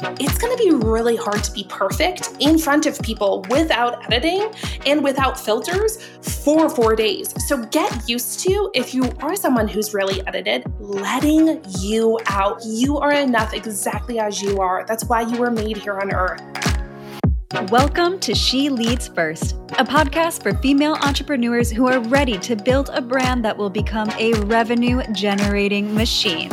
it's going to be really hard to be perfect in front of people without editing and without filters for four days. So get used to, if you are someone who's really edited, letting you out. You are enough exactly as you are. That's why you were made here on earth. Welcome to She Leads First, a podcast for female entrepreneurs who are ready to build a brand that will become a revenue generating machine.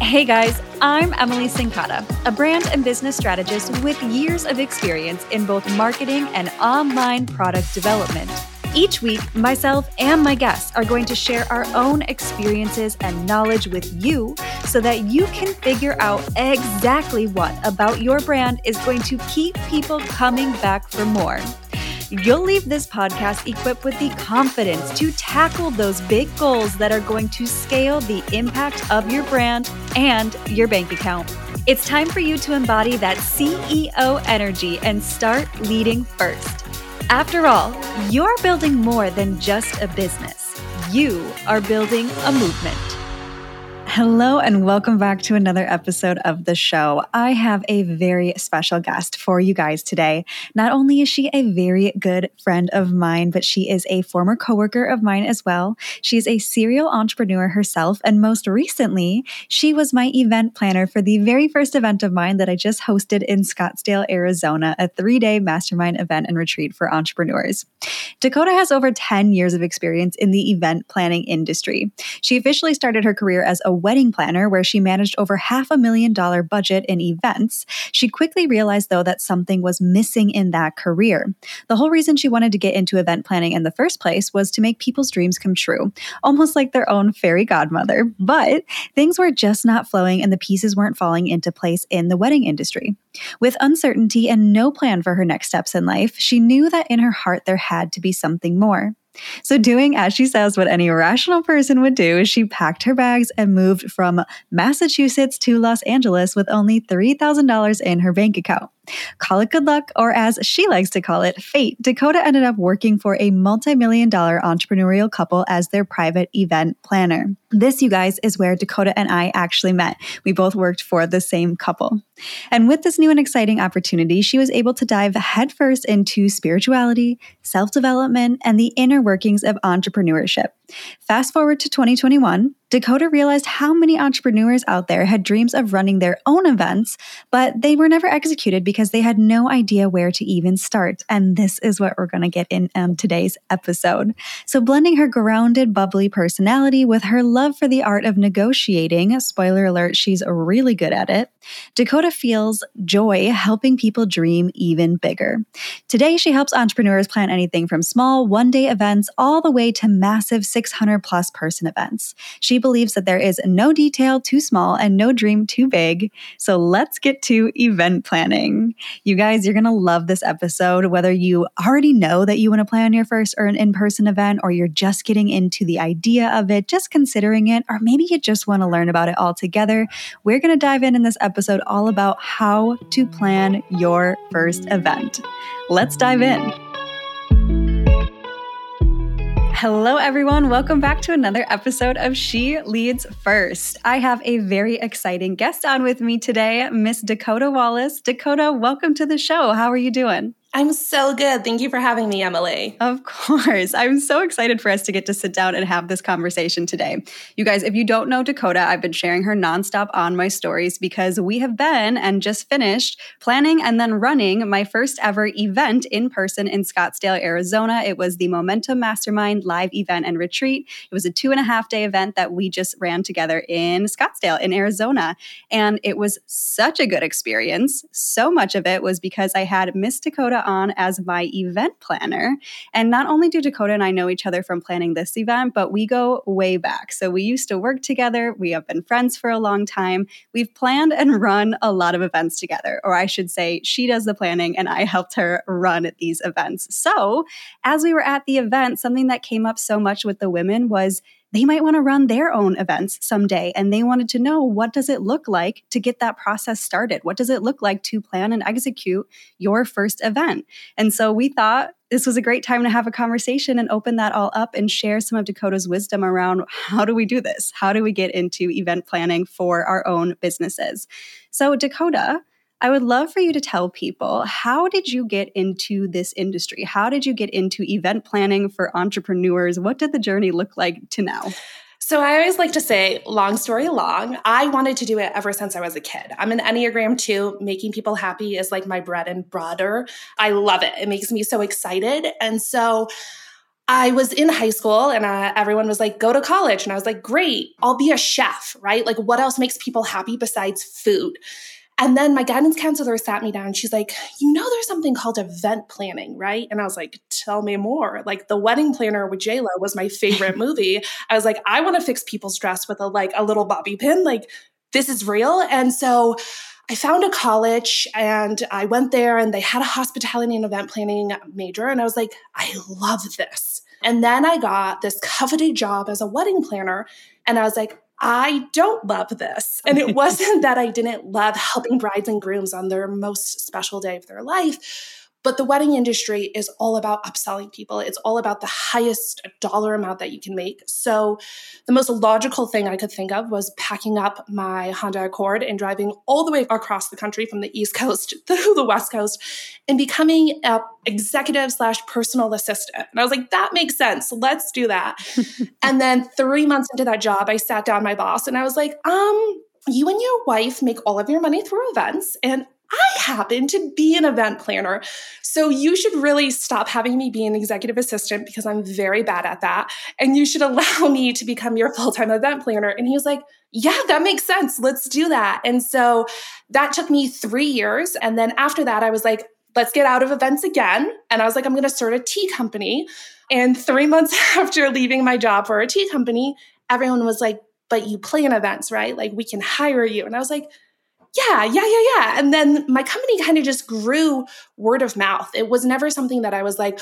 Hey guys, I'm Emily Cincotta, a brand and business strategist with years of experience in both marketing and online product development. Each week, myself and my guests are going to share our own experiences and knowledge with you so that you can figure out exactly what about your brand is going to keep people coming back for more. You'll leave this podcast equipped with the confidence to tackle those big goals that are going to scale the impact of your brand and your bank account. It's time for you to embody that CEO energy and start leading first. After all, you're building more than just a business, you are building a movement. Hello, and welcome back to another episode of the show. I have a very special guest for you guys today. Not only is she a very good friend of mine, but she is a former coworker of mine as well. She's a serial entrepreneur herself, and most recently, she was my event planner for the very first event of mine that I just hosted in Scottsdale, Arizona, a three day mastermind event and retreat for entrepreneurs. Dakota has over 10 years of experience in the event planning industry. She officially started her career as a wedding planner where she managed over half a million dollar budget in events, she quickly realized though that something was missing in that career. The whole reason she wanted to get into event planning in the first place was to make people's dreams come true, almost like their own fairy godmother. But things were just not flowing and the pieces weren't falling into place in the wedding industry. With uncertainty and no plan for her next steps in life, she knew that in her heart there had to be something more. So, doing as she says what any rational person would do, she packed her bags and moved from Massachusetts to Los Angeles with only $3,000 in her bank account. Call it good luck, or as she likes to call it, fate. Dakota ended up working for a multi million dollar entrepreneurial couple as their private event planner. This, you guys, is where Dakota and I actually met. We both worked for the same couple. And with this new and exciting opportunity, she was able to dive headfirst into spirituality, self development, and the inner workings of entrepreneurship. Fast forward to 2021, Dakota realized how many entrepreneurs out there had dreams of running their own events, but they were never executed because they had no idea where to even start. And this is what we're going to get in um, today's episode. So, blending her grounded, bubbly personality with her love for the art of negotiating, spoiler alert, she's really good at it, Dakota feels joy helping people dream even bigger. Today, she helps entrepreneurs plan anything from small one day events all the way to massive 600 plus person events. She believes that there is no detail too small and no dream too big. So let's get to event planning. You guys, you're going to love this episode, whether you already know that you want to plan your first or an in person event, or you're just getting into the idea of it, just considering it, or maybe you just want to learn about it all together. We're going to dive in in this episode all about how to plan your first event. Let's dive in. Hello, everyone. Welcome back to another episode of She Leads First. I have a very exciting guest on with me today, Miss Dakota Wallace. Dakota, welcome to the show. How are you doing? I'm so good. Thank you for having me, Emily. Of course. I'm so excited for us to get to sit down and have this conversation today. You guys, if you don't know Dakota, I've been sharing her nonstop on my stories because we have been and just finished planning and then running my first ever event in person in Scottsdale, Arizona. It was the Momentum Mastermind live event and retreat. It was a two and a half day event that we just ran together in Scottsdale, in Arizona. And it was such a good experience. So much of it was because I had Miss Dakota on as my event planner. And not only do Dakota and I know each other from planning this event, but we go way back. So we used to work together. We have been friends for a long time. We've planned and run a lot of events together, or I should say, she does the planning and I helped her run these events. So as we were at the event, something that came up so much with the women was they might want to run their own events someday and they wanted to know what does it look like to get that process started what does it look like to plan and execute your first event and so we thought this was a great time to have a conversation and open that all up and share some of Dakota's wisdom around how do we do this? How do we get into event planning for our own businesses? So, Dakota, I would love for you to tell people how did you get into this industry? How did you get into event planning for entrepreneurs? What did the journey look like to now? So I always like to say, long story long, I wanted to do it ever since I was a kid. I'm an Enneagram 2. Making people happy is like my bread and butter. I love it. It makes me so excited. And so I was in high school and uh, everyone was like, go to college. And I was like, great, I'll be a chef, right? Like, what else makes people happy besides food? And then my guidance counselor sat me down. She's like, You know, there's something called event planning, right? And I was like, Tell me more. Like, The Wedding Planner with JLo was my favorite movie. I was like, I want to fix people's dress with a like a little bobby pin. Like, this is real. And so I found a college and I went there and they had a hospitality and event planning major. And I was like, I love this. And then I got this coveted job as a wedding planner. And I was like, I don't love this. And it wasn't that I didn't love helping brides and grooms on their most special day of their life but the wedding industry is all about upselling people. It's all about the highest dollar amount that you can make. So the most logical thing I could think of was packing up my Honda Accord and driving all the way across the country from the East Coast to the West Coast and becoming a executive slash personal assistant. And I was like, that makes sense. Let's do that. and then three months into that job, I sat down my boss and I was like, um, you and your wife make all of your money through events and I happen to be an event planner. So you should really stop having me be an executive assistant because I'm very bad at that. And you should allow me to become your full time event planner. And he was like, yeah, that makes sense. Let's do that. And so that took me three years. And then after that, I was like, let's get out of events again. And I was like, I'm going to start a tea company. And three months after leaving my job for a tea company, everyone was like, but you plan events, right? Like we can hire you. And I was like, yeah, yeah, yeah, yeah. And then my company kind of just grew word of mouth. It was never something that I was like,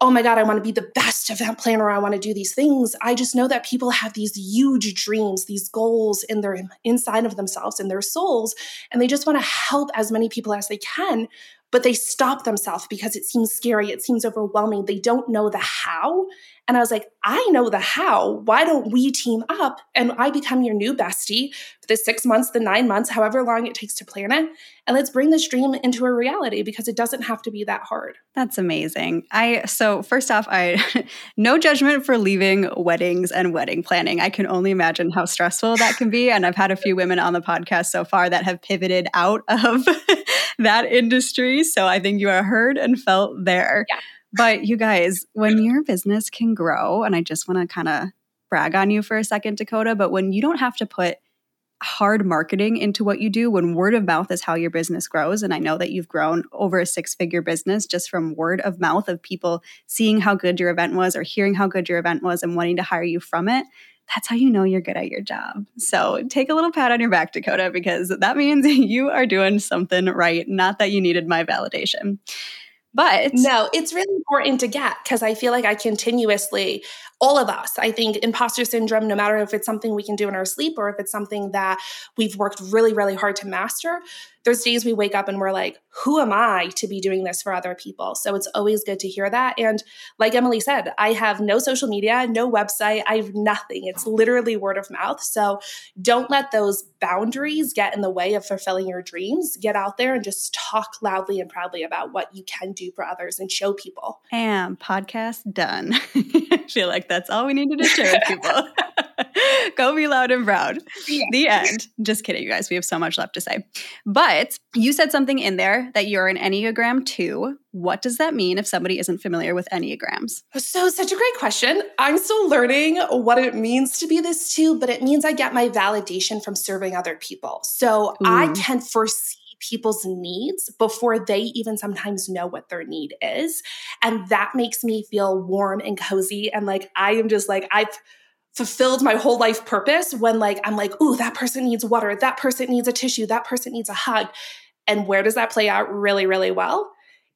oh my God, I want to be the best event planner. I want to do these things. I just know that people have these huge dreams, these goals in their inside of themselves, in their souls, and they just want to help as many people as they can. But they stop themselves because it seems scary, it seems overwhelming. They don't know the how. And I was like, I know the how. Why don't we team up and I become your new bestie for the six months, the nine months, however long it takes to plan it? And let's bring this dream into a reality because it doesn't have to be that hard. That's amazing. I so first off, I no judgment for leaving weddings and wedding planning. I can only imagine how stressful that can be. And I've had a few women on the podcast so far that have pivoted out of that industry. So I think you are heard and felt there. Yeah. But you guys, when your business can grow, and I just want to kind of brag on you for a second, Dakota, but when you don't have to put hard marketing into what you do, when word of mouth is how your business grows, and I know that you've grown over a six figure business just from word of mouth of people seeing how good your event was or hearing how good your event was and wanting to hire you from it. That's how you know you're good at your job. So take a little pat on your back, Dakota, because that means you are doing something right, not that you needed my validation. But no, it's really important to get because I feel like I continuously, all of us, I think imposter syndrome, no matter if it's something we can do in our sleep or if it's something that we've worked really, really hard to master, there's days we wake up and we're like, who am I to be doing this for other people? So it's always good to hear that. And like Emily said, I have no social media, no website, I have nothing. It's literally word of mouth. So don't let those boundaries get in the way of fulfilling your dreams. Get out there and just talk loudly and proudly about what you can do for others and show people. And podcast done. Feel like that's all we needed to share with people. Go be loud and proud. Yeah. The end. Just kidding, you guys. We have so much left to say. But you said something in there that you're an Enneagram 2. What does that mean if somebody isn't familiar with Enneagrams? So, such a great question. I'm still learning what it means to be this 2, but it means I get my validation from serving other people. So. I mm. can foresee people's needs before they even sometimes know what their need is. And that makes me feel warm and cozy. And like, I am just like, I've, fulfilled my whole life purpose when like I'm like, "Ooh, that person needs water, that person needs a tissue, that person needs a hug." And where does that play out really really well?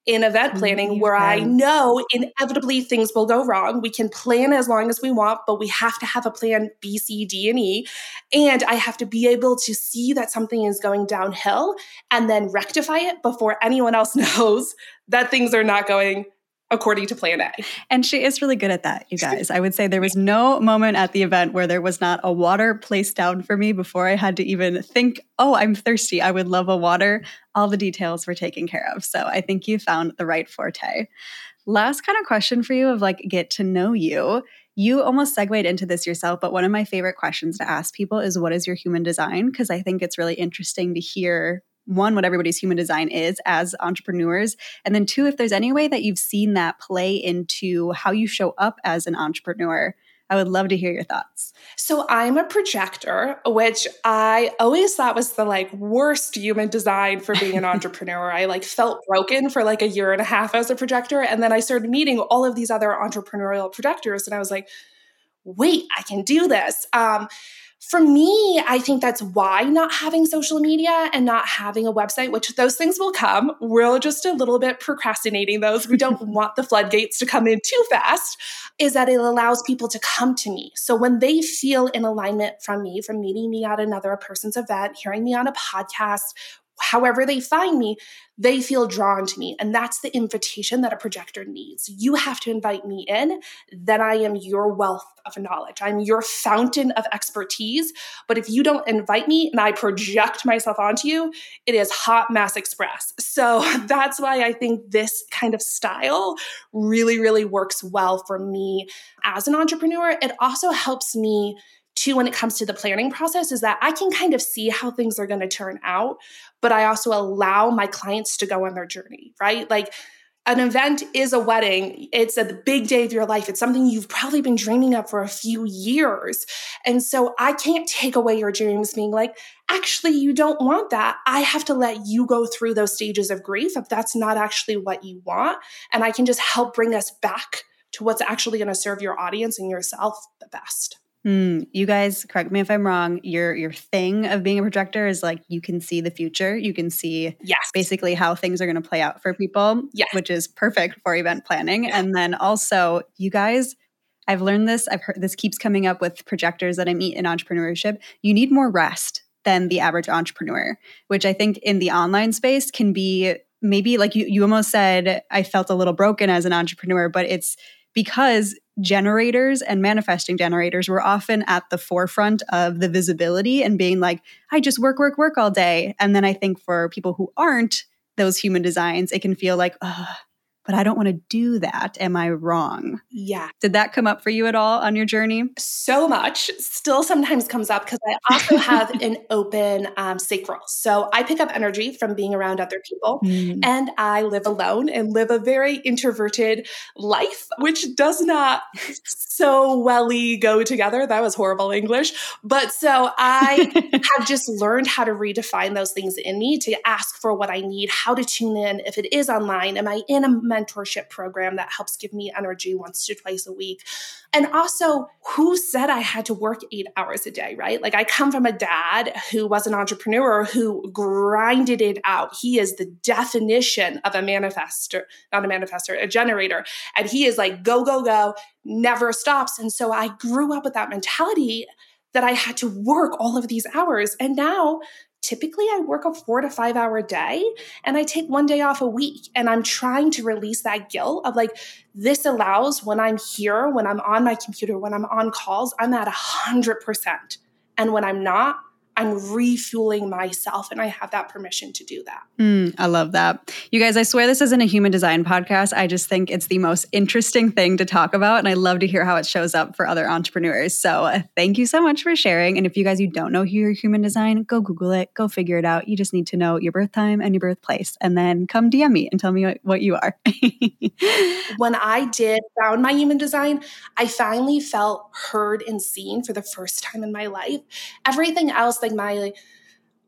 In event planning mm-hmm. where I know inevitably things will go wrong. We can plan as long as we want, but we have to have a plan B, C, D, and E. And I have to be able to see that something is going downhill and then rectify it before anyone else knows that things are not going according to plan A. And she is really good at that, you guys. I would say there was no moment at the event where there was not a water placed down for me before I had to even think, oh, I'm thirsty. I would love a water. All the details were taken care of. So I think you found the right forte. Last kind of question for you of like get to know you. You almost segued into this yourself, but one of my favorite questions to ask people is what is your human design? Because I think it's really interesting to hear one, what everybody's human design is as entrepreneurs. And then two, if there's any way that you've seen that play into how you show up as an entrepreneur. I would love to hear your thoughts. So I'm a projector, which I always thought was the like worst human design for being an entrepreneur. I like felt broken for like a year and a half as a projector. And then I started meeting all of these other entrepreneurial projectors and I was like, wait, I can do this. Um, for me, I think that's why not having social media and not having a website, which those things will come. We're just a little bit procrastinating those. We don't want the floodgates to come in too fast, is that it allows people to come to me. So when they feel in alignment from me, from meeting me at another person's event, hearing me on a podcast, however they find me, they feel drawn to me. And that's the invitation that a projector needs. You have to invite me in, then I am your wealth of knowledge. I'm your fountain of expertise. But if you don't invite me and I project myself onto you, it is hot mass express. So that's why I think this kind of style really, really works well for me as an entrepreneur. It also helps me too when it comes to the planning process is that I can kind of see how things are going to turn out, but I also allow my clients to go on their journey, right? Like an event is a wedding. It's a big day of your life. It's something you've probably been dreaming of for a few years. And so I can't take away your dreams being like, actually, you don't want that. I have to let you go through those stages of grief if that's not actually what you want. And I can just help bring us back to what's actually going to serve your audience and yourself the best. Mm, you guys, correct me if I'm wrong. Your your thing of being a projector is like you can see the future. You can see yes. basically how things are going to play out for people, yes. which is perfect for event planning. Yeah. And then also, you guys, I've learned this. I've heard this keeps coming up with projectors that I meet in entrepreneurship. You need more rest than the average entrepreneur, which I think in the online space can be maybe like you you almost said I felt a little broken as an entrepreneur, but it's because generators and manifesting generators were often at the forefront of the visibility and being like, I just work, work, work all day. And then I think for people who aren't those human designs, it can feel like, but I don't want to do that. Am I wrong? Yeah. Did that come up for you at all on your journey? So much. Still sometimes comes up because I also have an open um, sacral. So I pick up energy from being around other people. Mm. And I live alone and live a very introverted life, which does not so welly go together. That was horrible English. But so I have just learned how to redefine those things in me to ask for what I need, how to tune in. If it is online, am I in a mentorship program that helps give me energy once to twice a week. And also, who said I had to work eight hours a day, right? Like, I come from a dad who was an entrepreneur who grinded it out. He is the definition of a manifester, not a manifester, a generator. And he is like, go, go, go, never stops. And so I grew up with that mentality that I had to work all of these hours. And now typically I work a four to five hour day and I take one day off a week. And I'm trying to release that guilt of like, this allows when I'm here, when I'm on my computer, when I'm on calls, I'm at a hundred percent. And when I'm not, I'm refueling myself and I have that permission to do that. Mm, I love that. You guys, I swear this isn't a human design podcast. I just think it's the most interesting thing to talk about. And I love to hear how it shows up for other entrepreneurs. So uh, thank you so much for sharing. And if you guys you don't know your human design, go Google it, go figure it out. You just need to know your birth time and your birthplace. And then come DM me and tell me what you are. when I did found my human design, I finally felt heard and seen for the first time in my life. Everything else that like my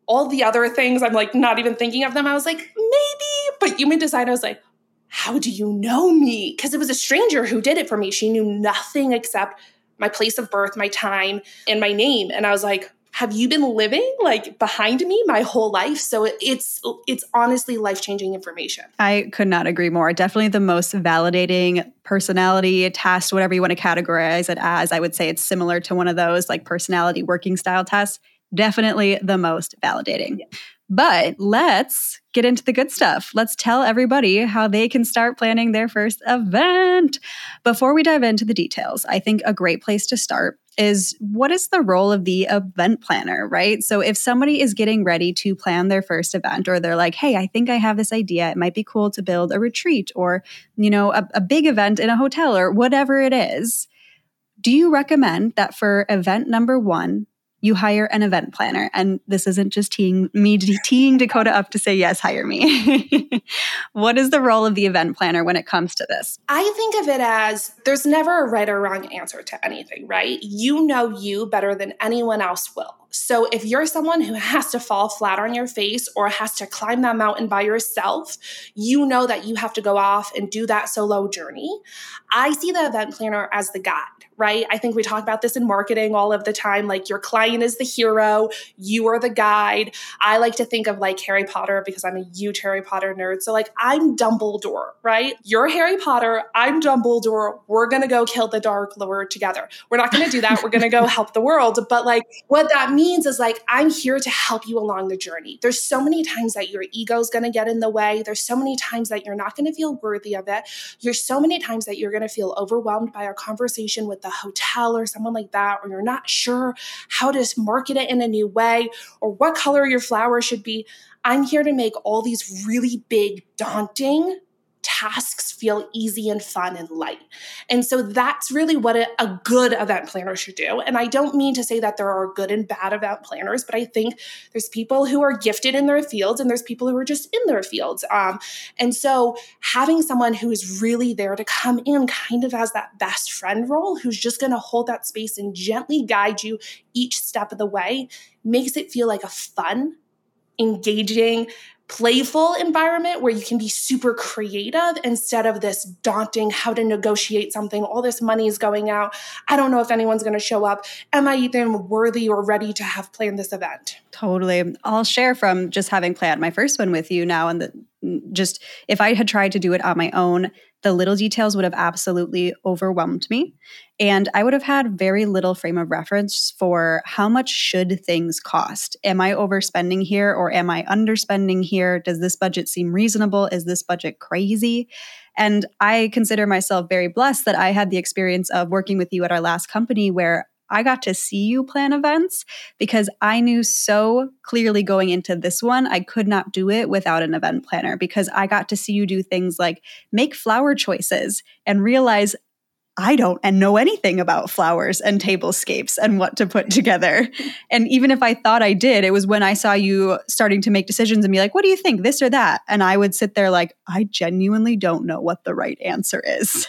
all the other things i'm like not even thinking of them. I was like maybe but human design i was like how do you know me? Because it was a stranger who did it for me. She knew nothing except my place of birth my time and my name. And i was like have you been living like behind me my whole life? So it's it's honestly life-changing information. I could not agree more. Definitely the most validating personality test whatever you want to categorize it as. I would say it's similar to one of those like personality working style tests definitely the most validating. Yeah. But let's get into the good stuff. Let's tell everybody how they can start planning their first event. Before we dive into the details, I think a great place to start is what is the role of the event planner, right? So if somebody is getting ready to plan their first event or they're like, "Hey, I think I have this idea. It might be cool to build a retreat or, you know, a, a big event in a hotel or whatever it is." Do you recommend that for event number 1, you hire an event planner. And this isn't just teeing me teeing Dakota up to say, yes, hire me. what is the role of the event planner when it comes to this? I think of it as there's never a right or wrong answer to anything, right? You know you better than anyone else will. So if you're someone who has to fall flat on your face or has to climb that mountain by yourself, you know that you have to go off and do that solo journey. I see the event planner as the guide right? I think we talk about this in marketing all of the time. Like your client is the hero, you are the guide. I like to think of like Harry Potter because I'm a huge Harry Potter nerd. So, like, I'm Dumbledore, right? You're Harry Potter, I'm Dumbledore. We're going to go kill the Dark Lord together. We're not going to do that. We're going to go help the world. But, like, what that means is like, I'm here to help you along the journey. There's so many times that your ego is going to get in the way. There's so many times that you're not going to feel worthy of it. There's so many times that you're going to feel overwhelmed by a conversation with the hotel or someone like that, or you're not sure how to market it in a new way or what color your flower should be. I'm here to make all these really big, daunting tasks feel easy and fun and light. And so that's really what a, a, good event planner should do. And I don't mean to say that there are good and bad event planners, but I think there's people who are gifted in their fields and there's people who are just in their fields. Um, and so having someone who is really there to come in kind of as that best friend role, who's just going to hold that space and gently guide you each step of the way, makes it feel like a fun, engaging, playful environment where you can be super creative instead of this daunting how to negotiate something all this money is going out. I don't know if anyone's going to show up. Am i even worthy or ready to have planned this event? Totally. I'll share from just having planned my first one with you now and the just if I had tried to do it on my own, the little details would have absolutely overwhelmed me. And I would have had very little frame of reference for how much should things cost. Am I overspending here or am I underspending here? Does this budget seem reasonable? Is this budget crazy? And I consider myself very blessed that I had the experience of working with you at our last company where I got to see you plan events because I knew so clearly going into this one, I could not do it without an event planner because I got to see you do things like make flower choices and realize I don't and know anything about flowers and tablescapes and what to put together. And even if I thought I did, it was when I saw you starting to make decisions and be like, what do you think, this or that? And I would sit there like, I genuinely don't know what the right answer is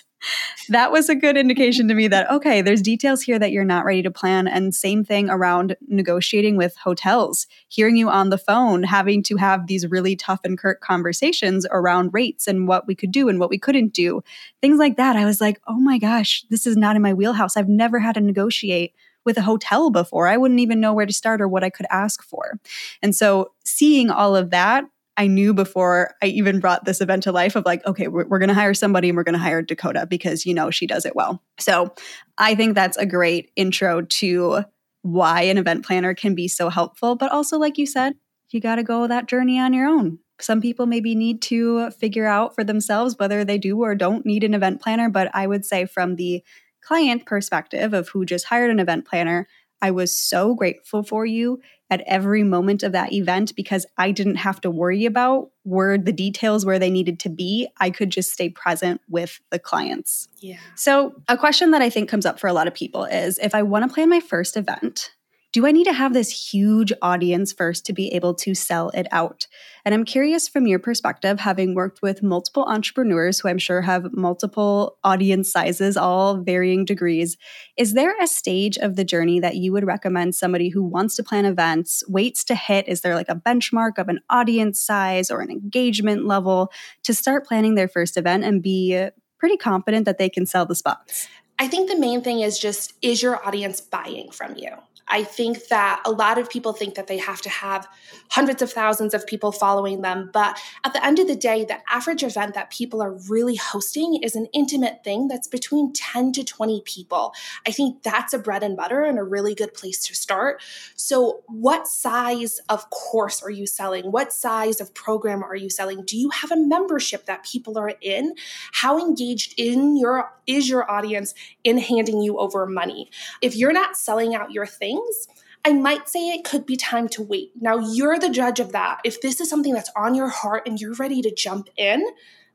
that was a good indication to me that okay there's details here that you're not ready to plan. And same thing around negotiating with hotels hearing you on the phone having to have these really tough and curt conversations around rates and what we could do and what we couldn't do. Things like that. I was like oh my gosh this is not in my wheelhouse. I've never had to negotiate with a hotel before. I wouldn't even know where to start or what i could ask for. And so seeing all of that I knew before I even brought this event to life of like, okay, we're, we're going to hire somebody and we're going to hire Dakota because, you know, she does it well. So I think that's a great intro to why an event planner can be so helpful. But also, like you said, you got to go that journey on your own. Some people maybe need to figure out for themselves whether they do or don't need an event planner. But I would say, from the client perspective of who just hired an event planner, I was so grateful for you at every moment of that event because I didn't have to worry about were the details where they needed to be. I could just stay present with the clients. Yeah. So, a question that I think comes up for a lot of people is if I want to plan my first event, do I need to have this huge audience first to be able to sell it out? And I'm curious from your perspective, having worked with multiple entrepreneurs who I'm sure have multiple audience sizes, all varying degrees, is there a stage of the journey that you would recommend somebody who wants to plan events waits to hit? Is there like a benchmark of an audience size or an engagement level to start planning their first event and be pretty confident that they can sell the spots? I think the main thing is just is your audience buying from you? I think that a lot of people think that they have to have hundreds of thousands of people following them. But at the end of the day, the average event that people are really hosting is an intimate thing that's between 10 to 20 people. I think that's a bread and butter and a really good place to start. So, what size of course are you selling? What size of program are you selling? Do you have a membership that people are in? How engaged in your is your audience in handing you over money? If you're not selling out your things, I might say it could be time to wait. Now, you're the judge of that. If this is something that's on your heart and you're ready to jump in,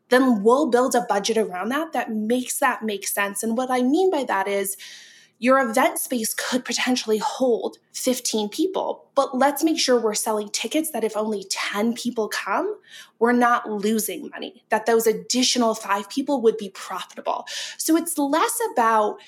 then we'll build a budget around that that makes that make sense. And what I mean by that is, your event space could potentially hold 15 people, but let's make sure we're selling tickets that if only 10 people come, we're not losing money, that those additional five people would be profitable. So it's less about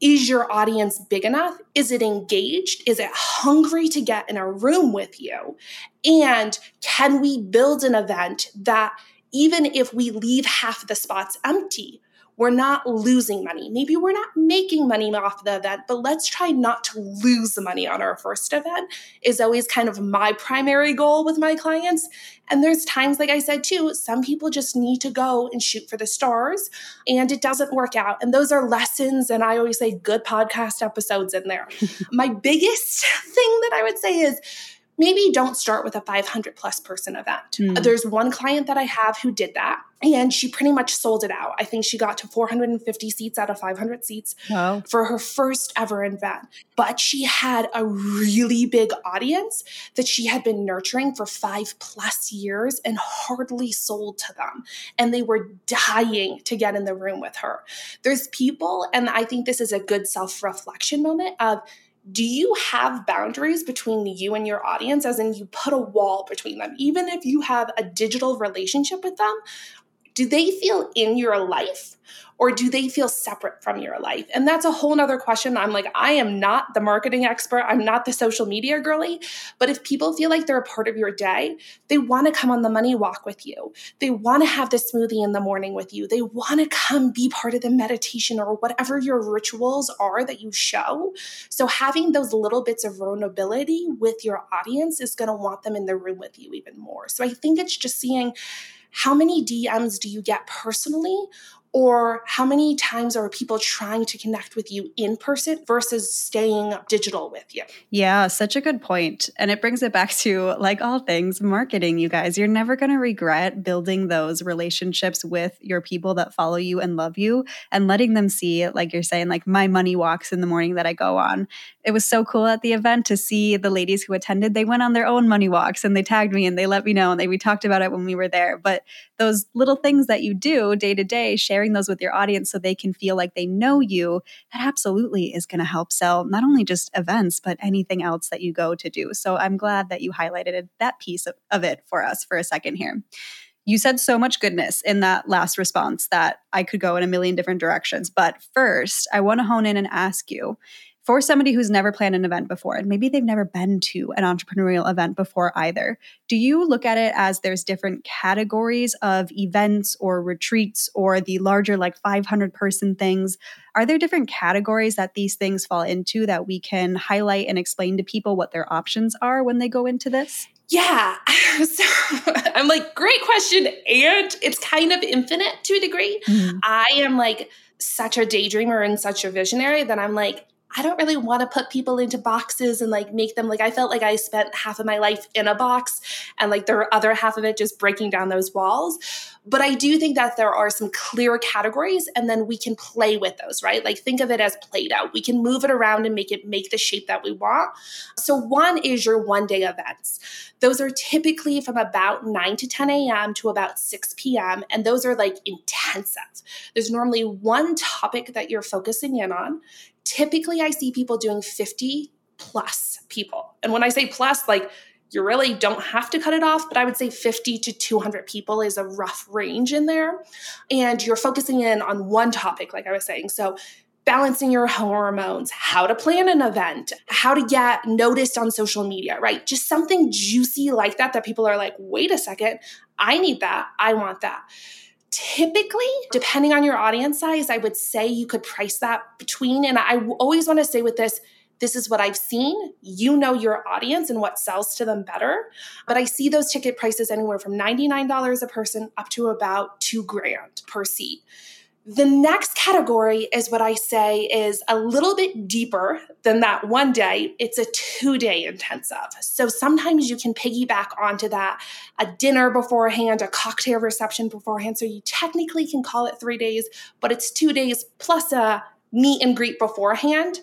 is your audience big enough? Is it engaged? Is it hungry to get in a room with you? And can we build an event that even if we leave half the spots empty, we're not losing money. Maybe we're not making money off the event, but let's try not to lose money on our first event, is always kind of my primary goal with my clients. And there's times, like I said too, some people just need to go and shoot for the stars and it doesn't work out. And those are lessons. And I always say good podcast episodes in there. my biggest thing that I would say is, maybe don't start with a 500 plus person event. Mm. There's one client that I have who did that and she pretty much sold it out. I think she got to 450 seats out of 500 seats wow. for her first ever event. But she had a really big audience that she had been nurturing for five plus years and hardly sold to them. And they were dying to get in the room with her. There's people, and I think this is a good self reflection moment of, do you have boundaries between you and your audience as in you put a wall between them? Even if you have a digital relationship with them do they feel in your life or do they feel separate from your life? And that's a whole nother question. I'm like, I am not the marketing expert. I'm not the social media girly. But if people feel like they're a part of your day, they want to come on the money walk with you. They want to have the smoothie in the morning with you. They want to come be part of the meditation or whatever your rituals are that you show. So having those little bits of vulnerability with your audience is going to want them in the room with you even more. So I think it's just seeing how many DMs do you get personally or how many times are people trying to connect with you in person versus staying digital with you? Yeah, such a good point. And it brings it back to like all things marketing, you guys. You're never going to regret building those relationships with your people that follow you and love you and letting them see, like you're saying, like my money walks in the morning that I go on. It was so cool at the event to see the ladies who attended. They went on their own money walks and they tagged me and they let me know and they we talked about it when we were there. But those little things that you do day to day, sharing those with your audience so they can feel like they know you, that absolutely is going to help sell not only just events, but anything else that you go to do. So I'm glad that you highlighted that piece of, of it for us for a second here. You said so much goodness in that last response that I could go in a million different directions. But first, I want to hone in and ask you for somebody who's never planned an event before, and maybe they've never been to an entrepreneurial event before either, do you look at it as there's different categories of events or retreats or the larger, like 500 person things? Are there different categories that these things fall into that we can highlight and explain to people what their options are when they go into this? Yeah. So I'm like, great question. And it's kind of infinite to a degree. Mm-hmm. I am like such a daydreamer and such a visionary that I'm like, I don't really want to put people into boxes and like make them like I felt like I spent half of my life in a box and like the other half of it just breaking down those walls. But I do think that there are some clear categories and then we can play with those, right? Like think of it as played out. We can move it around and make it make the shape that we want. So one is your one day events. Those are typically from about 9 to 10 a.m. to about 6 p.m. And those are like intensive. There's normally one topic that you're focusing in on typically I see people doing 50 plus people. And when I say plus, like you really don't have to cut it off, but I would say 50 to 200 people is a rough range in there. And you're focusing in on one topic, like I was saying. So, balancing your hormones, how to plan an event, how to get noticed on social media, right? Just something juicy like that, that people are like, wait a second, I need that. I want that. Typically, depending on your audience size, I would say you could price that between, and I always want to say with this, this is what I've seen. You know your audience and what sells to them better. But I see those ticket prices anywhere from $99 a person up to about two grand per seat. The next category is what I say is a little bit deeper than that one day. It's a two day intensive. So sometimes you can piggyback onto that a dinner beforehand, a cocktail reception beforehand. So you technically can call it three days, but it's two days plus a meet and greet beforehand.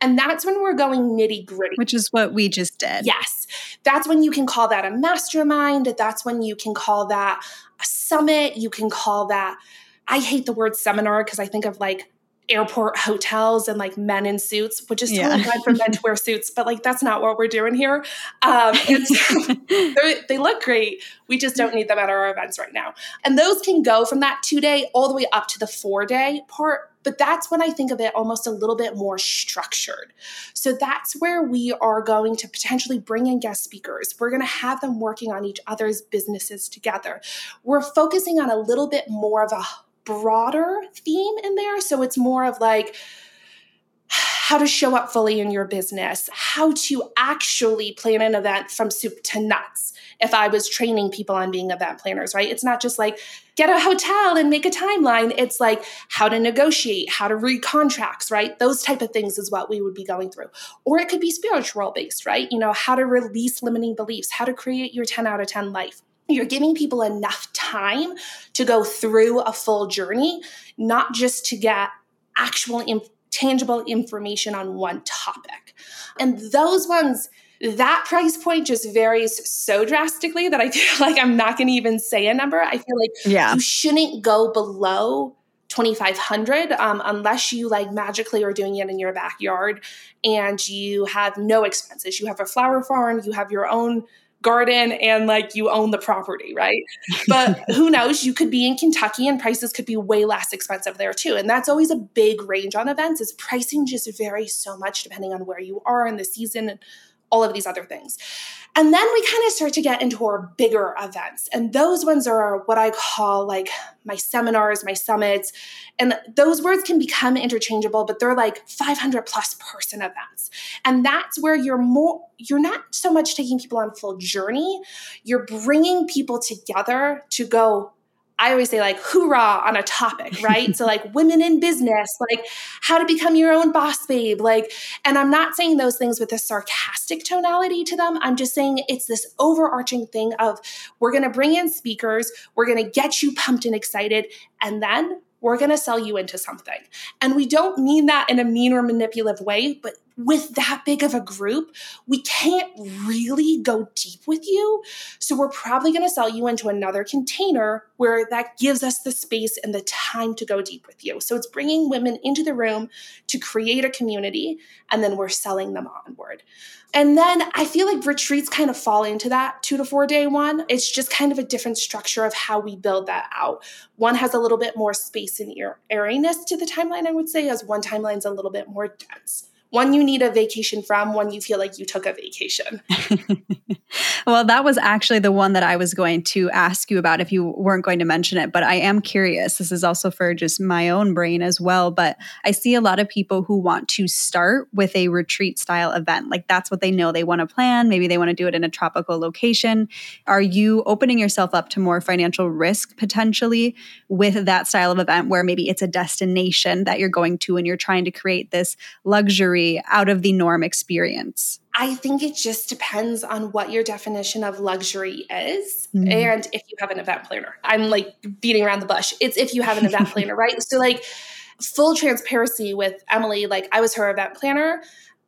And that's when we're going nitty gritty. Which is what we just did. Yes. That's when you can call that a mastermind. That's when you can call that a summit. You can call that I hate the word seminar because I think of like airport hotels and like men in suits, which is totally yeah. fine for men to wear suits, but like that's not what we're doing here. Um, they look great. We just don't need them at our events right now. And those can go from that two day all the way up to the four day part. But that's when I think of it almost a little bit more structured. So that's where we are going to potentially bring in guest speakers. We're going to have them working on each other's businesses together. We're focusing on a little bit more of a broader theme in there. So it's more of like, how to show up fully in your business, how to actually plan an event from soup to nuts. If I was training people on being event planners, right? It's not just like get a hotel and make a timeline. It's like how to negotiate, how to read contracts, right? Those type of things is what we would be going through. Or it could be spiritual based, right? You know, how to release limiting beliefs, how to create your 10 out of 10 life you're giving people enough time to go through a full journey, not just to get actual tangible information on one topic. And those ones, that price point just varies so drastically that I feel like I'm not going to even say a number. I feel like yeah. you shouldn't go below 2500 um, unless you like magically are doing it in your backyard and you have no expenses. You have a flower farm, you have your own garden and like you own the property, right? But who knows? You could be in Kentucky and prices could be way less expensive there too. And that's always a big range on events is pricing just varies so much depending on where you are in the season and all of these other things. And then we kind of start to get into our bigger events. And those ones are what I call like my seminars, my summits. And those words can become interchangeable, but they're like 500 plus person events. And that's where you're more, you're not so much taking people on a full journey, you're bringing people together to go, I always say like hoorah on a topic, right? so like women in business, like how to become your own boss babe, like and I'm not saying those things with a sarcastic tonality to them. I'm just saying it's this overarching thing of we're going to bring in speakers, we're going to get you pumped and excited and then we're going to sell you into something. And we don't mean that in a mean or manipulative way, but with that big of a group, we can't really go deep with you. So we're probably going to sell you into another container where that gives us the space and the time to go deep with you. So it's bringing women into the room to create a community, and then we're selling them onward. And then I feel like retreats kind of fall into that two to four day one. It's just kind of a different structure of how we build that out. One has a little bit more space and airiness to the timeline, I would say, as one timeline's a little bit more dense one you need a vacation from, one you feel like you took a vacation. well, that was actually the one that I was going to ask you about if you weren't going to mention it, but I am curious. This is also for just my own brain as well, but I see a lot of people who want to start with a retreat style event. Like that's what they know they want to plan. Maybe they want to do it in a tropical location. Are you opening yourself up to more financial risk potentially with that style of event where maybe it's a destination that you're going to and you're trying to create this luxury luxury out of the norm experience? I think it just depends on what your definition of luxury is mm-hmm. and if you have an event planner. I'm like beating around the bush. It's if you have an event planner, right? So, like, full transparency with Emily, like, I was her event planner.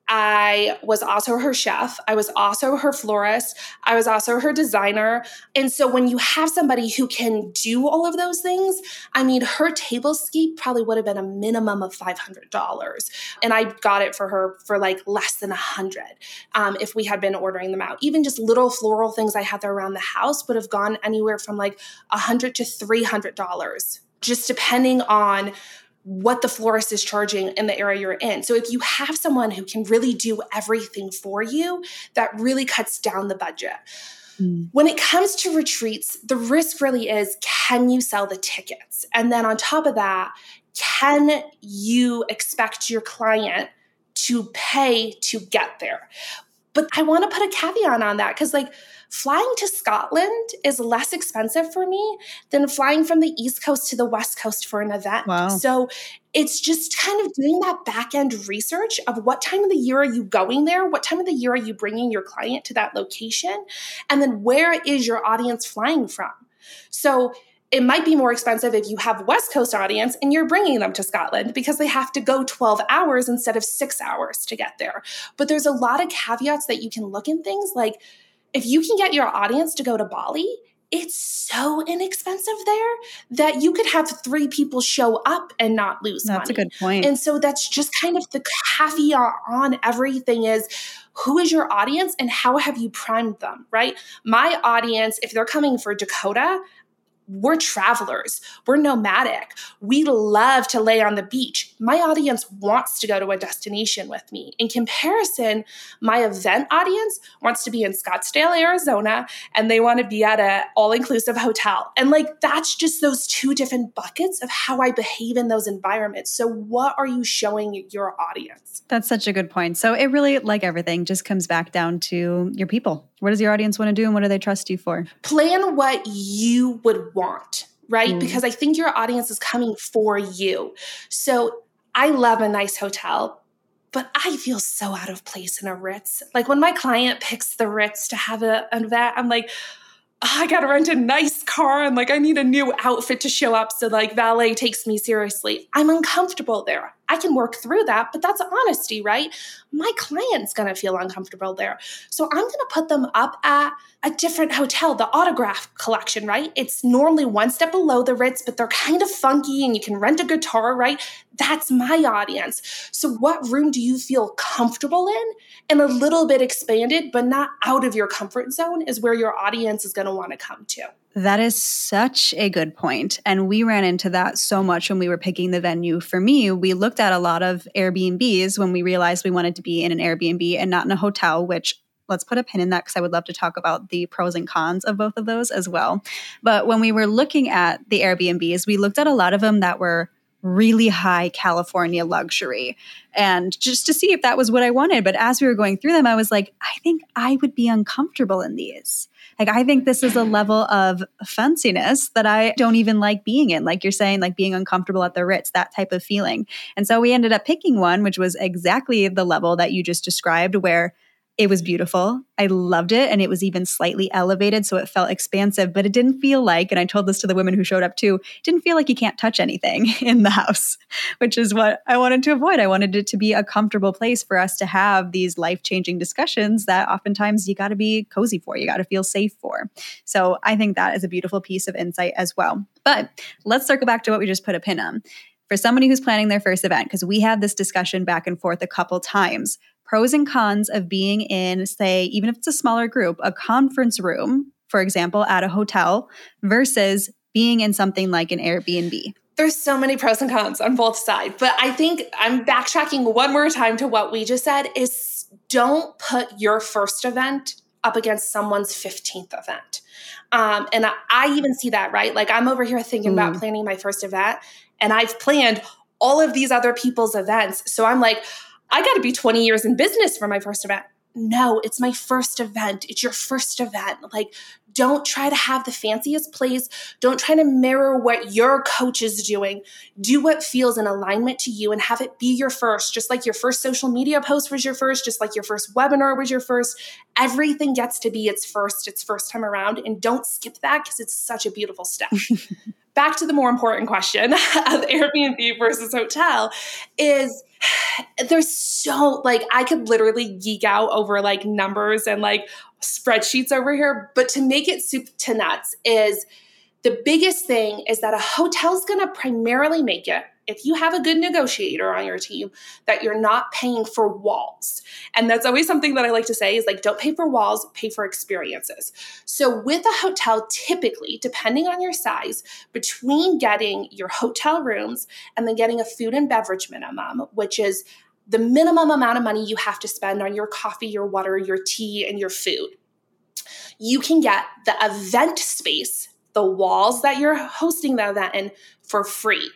I was also her chef. I was also her florist. I was also her designer. And so when you have somebody who can do all of those things, I mean, her tablescape probably would have been a minimum of $500. And I got it for her for like less than a hundred um, if we had been ordering them out. Even just little floral things I had there around the house would have gone anywhere from like a hundred to $300 just depending on what the florist is charging in the area you're in. So if you have someone who can really do everything for you, that really cuts down the budget. Mm. When it comes to retreats, the risk really is can you sell the tickets? And then on top of that, can you expect your client to pay to get there. But I want to put a caveat on that because, like, flying to Scotland is less expensive for me than flying from the East Coast to the West Coast for an event. Wow. So it's just kind of doing that back end research of what time of the year are you going there? What time of the year are you bringing your client to that location? And then where is your audience flying from? So it might be more expensive if you have West Coast audience and you're bringing them to Scotland because they have to go 12 hours instead of six hours to get there. But there's a lot of caveats that you can look in things like if you can get your audience to go to Bali, it's so inexpensive there that you could have three people show up and not lose money. that's money. a good point. And so that's just kind of the caveat on everything is who is your audience and how have you primed them, right? My audience, if they're coming for Dakota, we're travelers, we're nomadic. We love to lay on the beach. My audience wants to go to a destination with me. In comparison, my event audience wants to be in Scottsdale, Arizona, and they want to be at an all-inclusive hotel. And like that's just those two different buckets of how I behave in those environments. So what are you showing your audience? That's such a good point. So it really like everything just comes back down to your people what does your audience want to do and what do they trust you for? Plan what you would want, right? Mm. Because I think your audience is coming for you. So I love a nice hotel, but I feel so out of place in a Ritz. Like when my client picks the Ritz to have a, an event, I'm like, oh, I gotta rent a nice car and like I need a new outfit to show up so like valet takes me seriously. I'm uncomfortable there. I can work through that, but that's honesty, right? My client's gonna feel uncomfortable there. So I'm gonna put them up at a different hotel, the Autograph Collection, right? It's normally one step below the Ritz, but they're kind of funky and you can rent a guitar, right? That's my audience. So, what room do you feel comfortable in? And a little bit expanded, but not out of your comfort zone, is where your audience is gonna wanna come to. That is such a good point. And we ran into that so much when we were picking the venue. For me, we looked at a lot of Airbnbs when we realized we wanted to be in an Airbnb and not in a hotel, which let's put a pin in that because I would love to talk about the pros and cons of both of those as well. But when we were looking at the Airbnbs, we looked at a lot of them that were really high California luxury and just to see if that was what I wanted. But as we were going through them, I was like, I think I would be uncomfortable in these. Like, I think this is a level of fanciness that I don't even like being in. Like you're saying, like being uncomfortable at the Ritz, that type of feeling. And so we ended up picking one, which was exactly the level that you just described, where it was beautiful. I loved it. And it was even slightly elevated. So it felt expansive, but it didn't feel like, and I told this to the women who showed up too, didn't feel like you can't touch anything in the house, which is what I wanted to avoid. I wanted it to be a comfortable place for us to have these life changing discussions that oftentimes you got to be cozy for, you got to feel safe for. So I think that is a beautiful piece of insight as well. But let's circle back to what we just put a pin on for somebody who's planning their first event, because we had this discussion back and forth a couple times pros and cons of being in, say, even if it's a smaller group, a conference room, for example, at a hotel versus being in something like an Airbnb? There's so many pros and cons on both sides, but I think I'm backtracking one more time to what we just said is don't put your first event up against someone's 15th event. Um, and I, I, even see that, right? Like I'm over here thinking mm. about planning my first event and I've planned all of these other people's events. So I'm like, I got to be 20 years in business for my first event. No, it's my first event. It's your first event. Like, don't try to have the fanciest place. Don't try to mirror what your coach is doing. Do what feels in alignment to you and have it be your first. Just like your first social media post was your first, just like your first webinar was your first. Everything gets to be its first, its first time around. And don't skip that because it's such a beautiful step. Back to the more important question of Airbnb versus hotel is there's so like I could literally geek out over like numbers and like spreadsheets over here, but to make it soup to nuts is the biggest thing is that a hotel's going to primarily make it if you have a good negotiator on your team that you're not paying for walls. And that's always something that i like to say is like don't pay for walls pay for experiences. So with a hotel typically depending on your size between getting your hotel rooms and then getting a food and beverage minimum which is the minimum amount of money you have to spend on your coffee your water your tea and your food you can get the event space the walls that you're hosting the event in for free.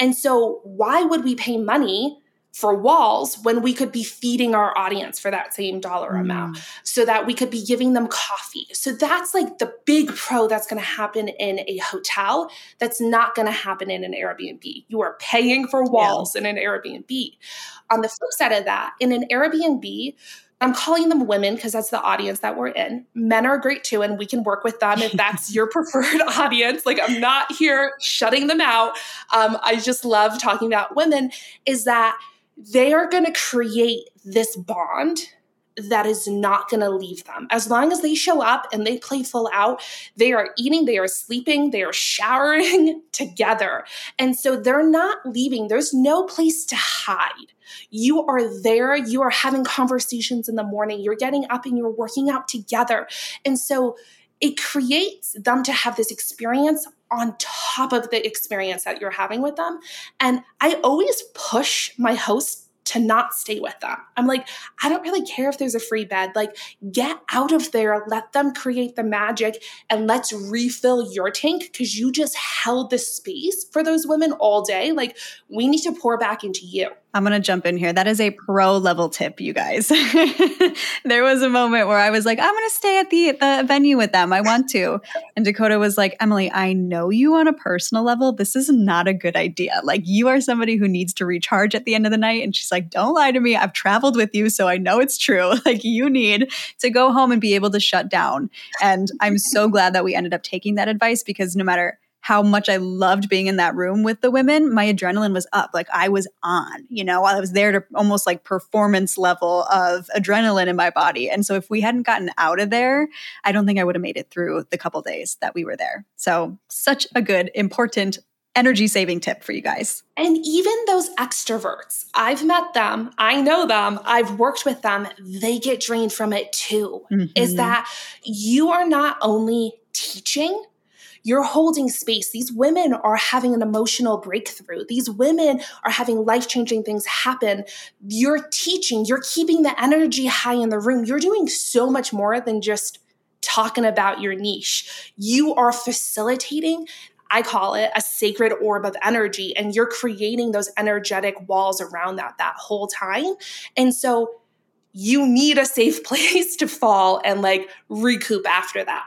And so, why would we pay money for walls when we could be feeding our audience for that same dollar mm. amount so that we could be giving them coffee. So that's like the big pro that's going to happen in a hotel that's not going to happen in an Airbnb. You are paying for walls yeah. in an Airbnb. On the flip side of that, in an Airbnb, I'm calling them women because that's the audience that we're in. Men are great too, and we can work with them if that's your preferred audience. Like, I'm not here shutting them out. Um, I just love talking about women, is that they are going to create this bond that is not going to leave them. As long as they show up and they play full out, they are eating, they are sleeping, they are showering together. And so they're not leaving. There's no place to hide. You are there, you are having conversations in the morning, you're getting up and you're working out together. And so it creates them to have this experience on top of the experience that you're having with them. And I always push my host to not stay with them. I'm like, I don't really care if there's a free bed. Like, get out of there, let them create the magic, and let's refill your tank because you just held the space for those women all day. Like, we need to pour back into you. I'm going to jump in here. That is a pro level tip, you guys. there was a moment where I was like, I'm going to stay at the, the venue with them. I want to. And Dakota was like, Emily, I know you on a personal level. This is not a good idea. Like, you are somebody who needs to recharge at the end of the night. And she's like, Don't lie to me. I've traveled with you, so I know it's true. Like, you need to go home and be able to shut down. And I'm so glad that we ended up taking that advice because no matter how much I loved being in that room with the women, my adrenaline was up. Like I was on, you know, I was there to almost like performance level of adrenaline in my body. And so if we hadn't gotten out of there, I don't think I would have made it through the couple days that we were there. So such a good, important energy saving tip for you guys. And even those extroverts, I've met them, I know them, I've worked with them, they get drained from it too. Mm-hmm. Is that you are not only teaching, you're holding space. These women are having an emotional breakthrough. These women are having life changing things happen. You're teaching, you're keeping the energy high in the room. You're doing so much more than just talking about your niche. You are facilitating I call it a sacred orb of energy, and you're creating those energetic walls around that that whole time. And so you need a safe place to fall and like recoup after that.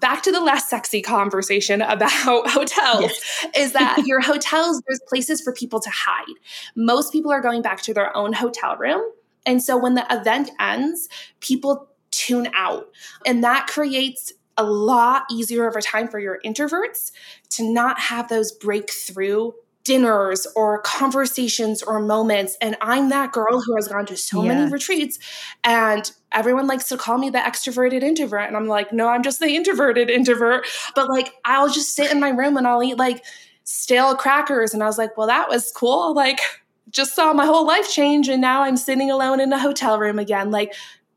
Back to the less sexy conversation about hotels yes. is that your hotels, there's places for people to hide. Most people are going back to their own hotel room. And so when the event ends, people tune out. And that creates a lot easier over time for your introverts to not have those breakthrough dinners or conversations or moments. And I'm that girl who has gone to so yeah. many retreats and everyone likes to call me the extroverted introvert. And I'm like, no, I'm just the introverted introvert. But like, I'll just sit in my room and I'll eat like stale crackers. And I was like, well, that was cool. Like, just saw my whole life change. And now I'm sitting alone in a hotel room again. Like,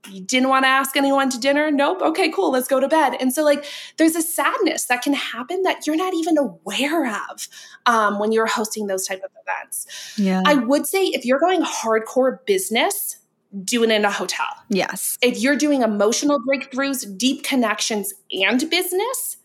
you didn't want to ask anyone to dinner? Nope. Okay, cool. Let's go to bed. And so, like, there's a sadness that can happen that you're not even aware of um, when you're hosting those type of events. Yeah. I would say if you're going hardcore business, do it in a hotel. Yes. If you're doing emotional breakthroughs, deep connections, and business,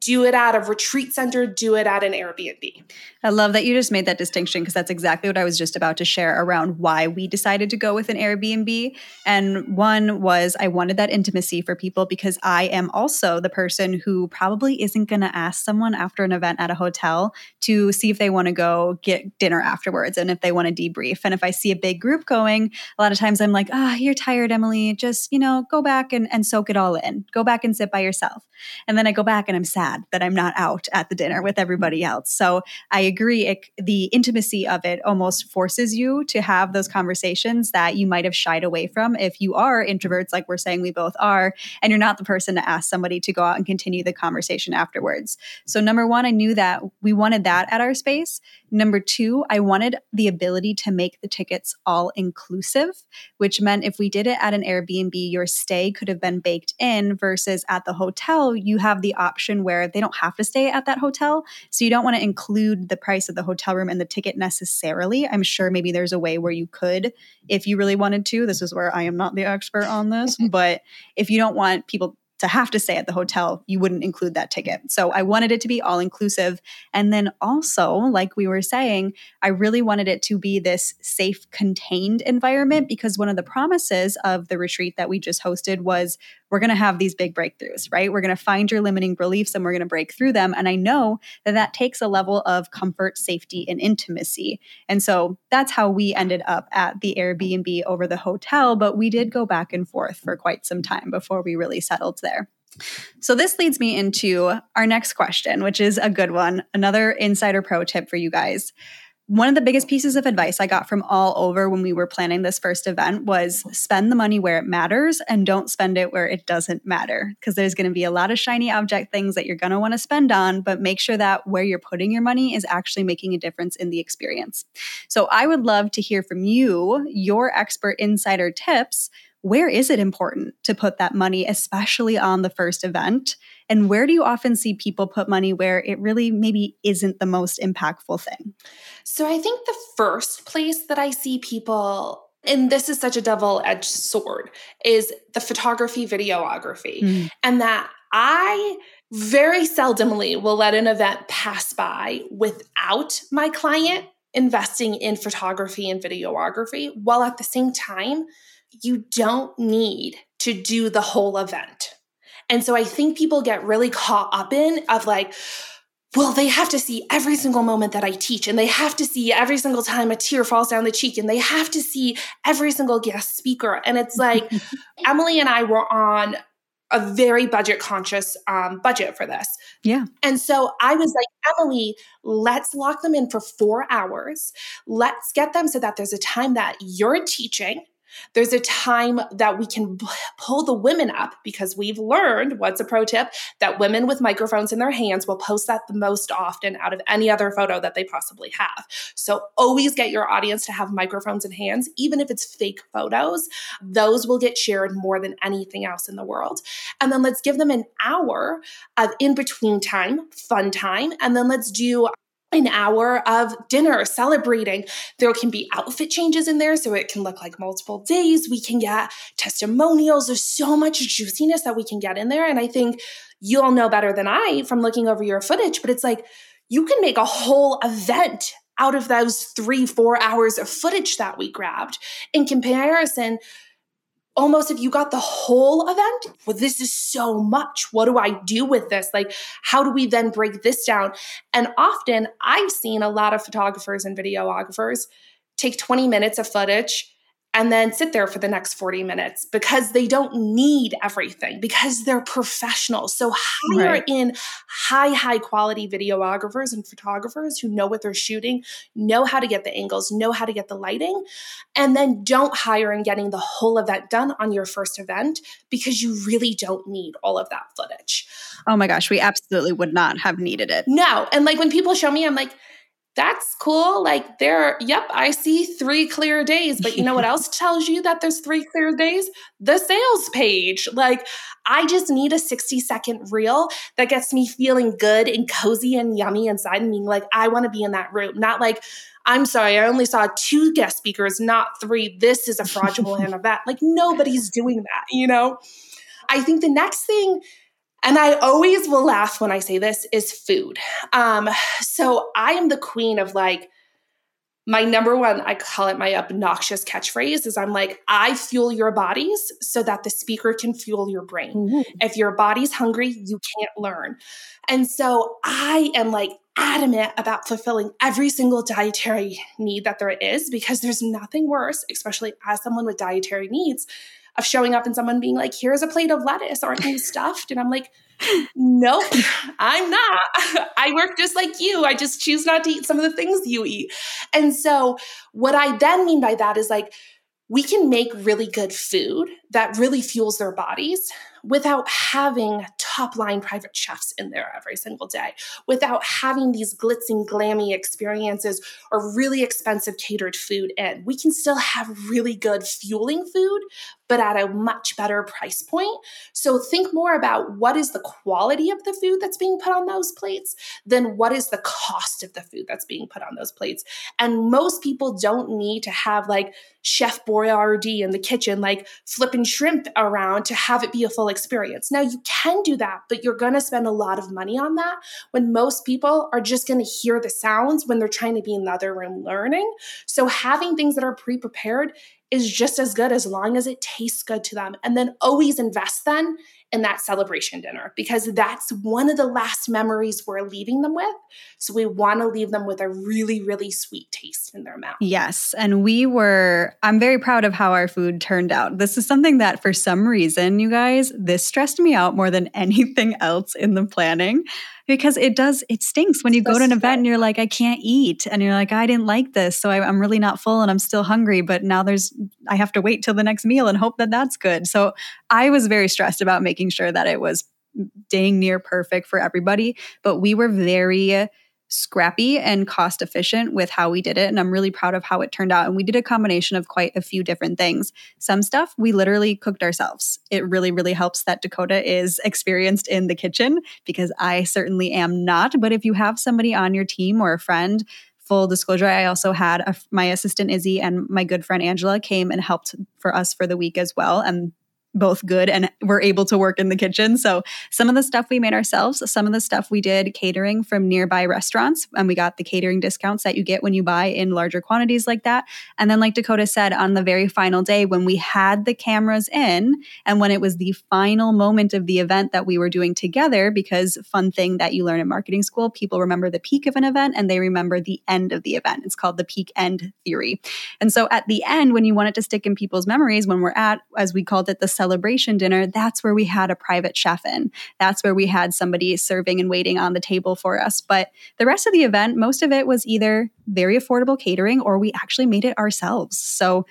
do it at a retreat center, do it at an Airbnb. I love that you just made that distinction because that's exactly what I was just about to share around why we decided to go with an Airbnb. And one was I wanted that intimacy for people because I am also the person who probably isn't going to ask someone after an event at a hotel to see if they want to go get dinner afterwards and if they want to debrief. And if I see a big group going, a lot of times I'm like, ah, oh, you're tired, Emily. Just, you know, go back and, and soak it all in. Go back and sit by yourself. And then I go back and I'm sad that I'm not out at the dinner with everybody else. So I agree. It, the intimacy of it almost forces you to have those conversations that you might have shied away from if you are introverts, like we're saying we both are, and you're not the person to ask somebody to go out and continue the conversation afterwards. So, number one, I knew that we wanted that at our space. Number two, I wanted the ability to make the tickets all inclusive, which meant if we did it at an Airbnb, your stay could have been baked in versus at the hotel, you have the option where they don't have to stay at that hotel. So you don't want to include the price of the hotel room and the ticket necessarily. I'm sure maybe there's a way where you could if you really wanted to. This is where I am not the expert on this, but if you don't want people to have to stay at the hotel, you wouldn't include that ticket. So I wanted it to be all inclusive. And then also, like we were saying, I really wanted it to be this safe, contained environment because one of the promises of the retreat that we just hosted was we're going to have these big breakthroughs, right? We're going to find your limiting beliefs and we're going to break through them. And I know that that takes a level of comfort, safety, and intimacy. And so that's how we ended up at the Airbnb over the hotel. But we did go back and forth for quite some time before we really settled there. So, this leads me into our next question, which is a good one. Another insider pro tip for you guys one of the biggest pieces of advice I got from all over when we were planning this first event was spend the money where it matters and don't spend it where it doesn't matter. Because there's going to be a lot of shiny object things that you're going to want to spend on, but make sure that where you're putting your money is actually making a difference in the experience. So I would love to hear from you, your expert insider tips where is it important to put that money, especially on the first event? And where do you often see people put money where it really maybe isn't the most impactful thing? So I think the first place that I see people and this is such a double edged sword is the photography videography mm. and that i very seldomly will let an event pass by without my client investing in photography and videography while at the same time you don't need to do the whole event. And so I think people get really caught up in of like, well, they have to see every single moment that I teach, and they have to see every single time a tear falls down the cheek, and they have to see every single guest speaker. And it's like, Emily and I were on a very budget conscious um, budget for this. Yeah. And so I was like, Emily, let's lock them in for four hours. Let's get them so that there's a time that you're teaching there's a time that we can pull the women up because we've learned what's a pro tip that women with microphones in their hands will post that the most often out of any other photo that they possibly have. So always get your audience to have microphones in hands, even if it's fake photos. Those will get shared more than anything else in the world. And then let's give them an hour of in between time, fun time. And then let's do an hour of dinner celebrating. There can be outfit changes in there so it can look like multiple days. We can get testimonials. There's so much juiciness that we can get in there. And I think you'll know better than I from looking over your footage, but it's like you can make a whole event out of those three, four hours of footage that we grabbed in comparison almost if you got the whole event, well, this is so much. What do I do with this? Like, how do we then break this down? And often I've seen a lot of photographers and videographers take 20 minutes of footage and then sit there for the next 40 minutes because they don't need everything because they're professionals. So hire right. in high, high quality videographers and photographers who know what they're shooting, know how to get the angles, know how to get the lighting, and then don't hire in getting the whole event done on your first event because you really don't need all of that footage. Oh my gosh, we absolutely would not have needed it. No. And like when people show me, I'm like, that's cool. Like there, yep, I see three clear days. But you know what else tells you that there's three clear days? The sales page. Like I just need a 60 second reel that gets me feeling good and cozy and yummy inside and being like, I want to be in that room. Not like, I'm sorry, I only saw two guest speakers, not three. This is a fraudulent event. Like nobody's doing that, you know? I think the next thing and I always will laugh when I say this is food. Um, so I am the queen of like, my number one, I call it my obnoxious catchphrase, is I'm like, I fuel your bodies so that the speaker can fuel your brain. Mm-hmm. If your body's hungry, you can't learn. And so I am like adamant about fulfilling every single dietary need that there is because there's nothing worse, especially as someone with dietary needs, of showing up and someone being like, here's a plate of lettuce. Aren't you stuffed? And I'm like, nope, I'm not. I work just like you. I just choose not to eat some of the things you eat. And so, what I then mean by that is like, we can make really good food that really fuels their bodies without having top line private chefs in there every single day, without having these glitzing, glammy experiences or really expensive catered food in. We can still have really good fueling food, but at a much better price point. So think more about what is the quality of the food that's being put on those plates than what is the cost of the food that's being put on those plates. And most people don't need to have like Chef Boyardee in the kitchen, like flipping shrimp around to have it be a full experience. Now, you can do that, but you're going to spend a lot of money on that when most people are just going to hear the sounds when they're trying to be in the other room learning. So, having things that are pre prepared is just as good as long as it tastes good to them. And then always invest then in that celebration dinner because that's one of the last memories we're leaving them with. So we want to leave them with a really, really sweet taste in their mouth. Yes. And we were, I'm very proud of how our food turned out. This is something that for some reason, you guys, this stressed me out more than anything else in the planning because it does it stinks when you go to an event and you're like i can't eat and you're like i didn't like this so I, i'm really not full and i'm still hungry but now there's i have to wait till the next meal and hope that that's good. So i was very stressed about making sure that it was dang near perfect for everybody but we were very scrappy and cost efficient with how we did it. And I'm really proud of how it turned out. And we did a combination of quite a few different things. Some stuff we literally cooked ourselves. It really, really helps that Dakota is experienced in the kitchen because I certainly am not. But if you have somebody on your team or a friend, full disclosure, I also had a, my assistant Izzy and my good friend Angela came and helped for us for the week as well. And both good and we're able to work in the kitchen. So some of the stuff we made ourselves, some of the stuff we did catering from nearby restaurants, and we got the catering discounts that you get when you buy in larger quantities like that. And then, like Dakota said, on the very final day when we had the cameras in and when it was the final moment of the event that we were doing together, because fun thing that you learn in marketing school, people remember the peak of an event and they remember the end of the event. It's called the peak end theory. And so at the end, when you want it to stick in people's memories, when we're at, as we called it, the celebration dinner, that's where we had a private chef in. That's where we had somebody serving and waiting on the table for us. But the rest of the event, most of it was either very affordable catering or we actually made it ourselves. So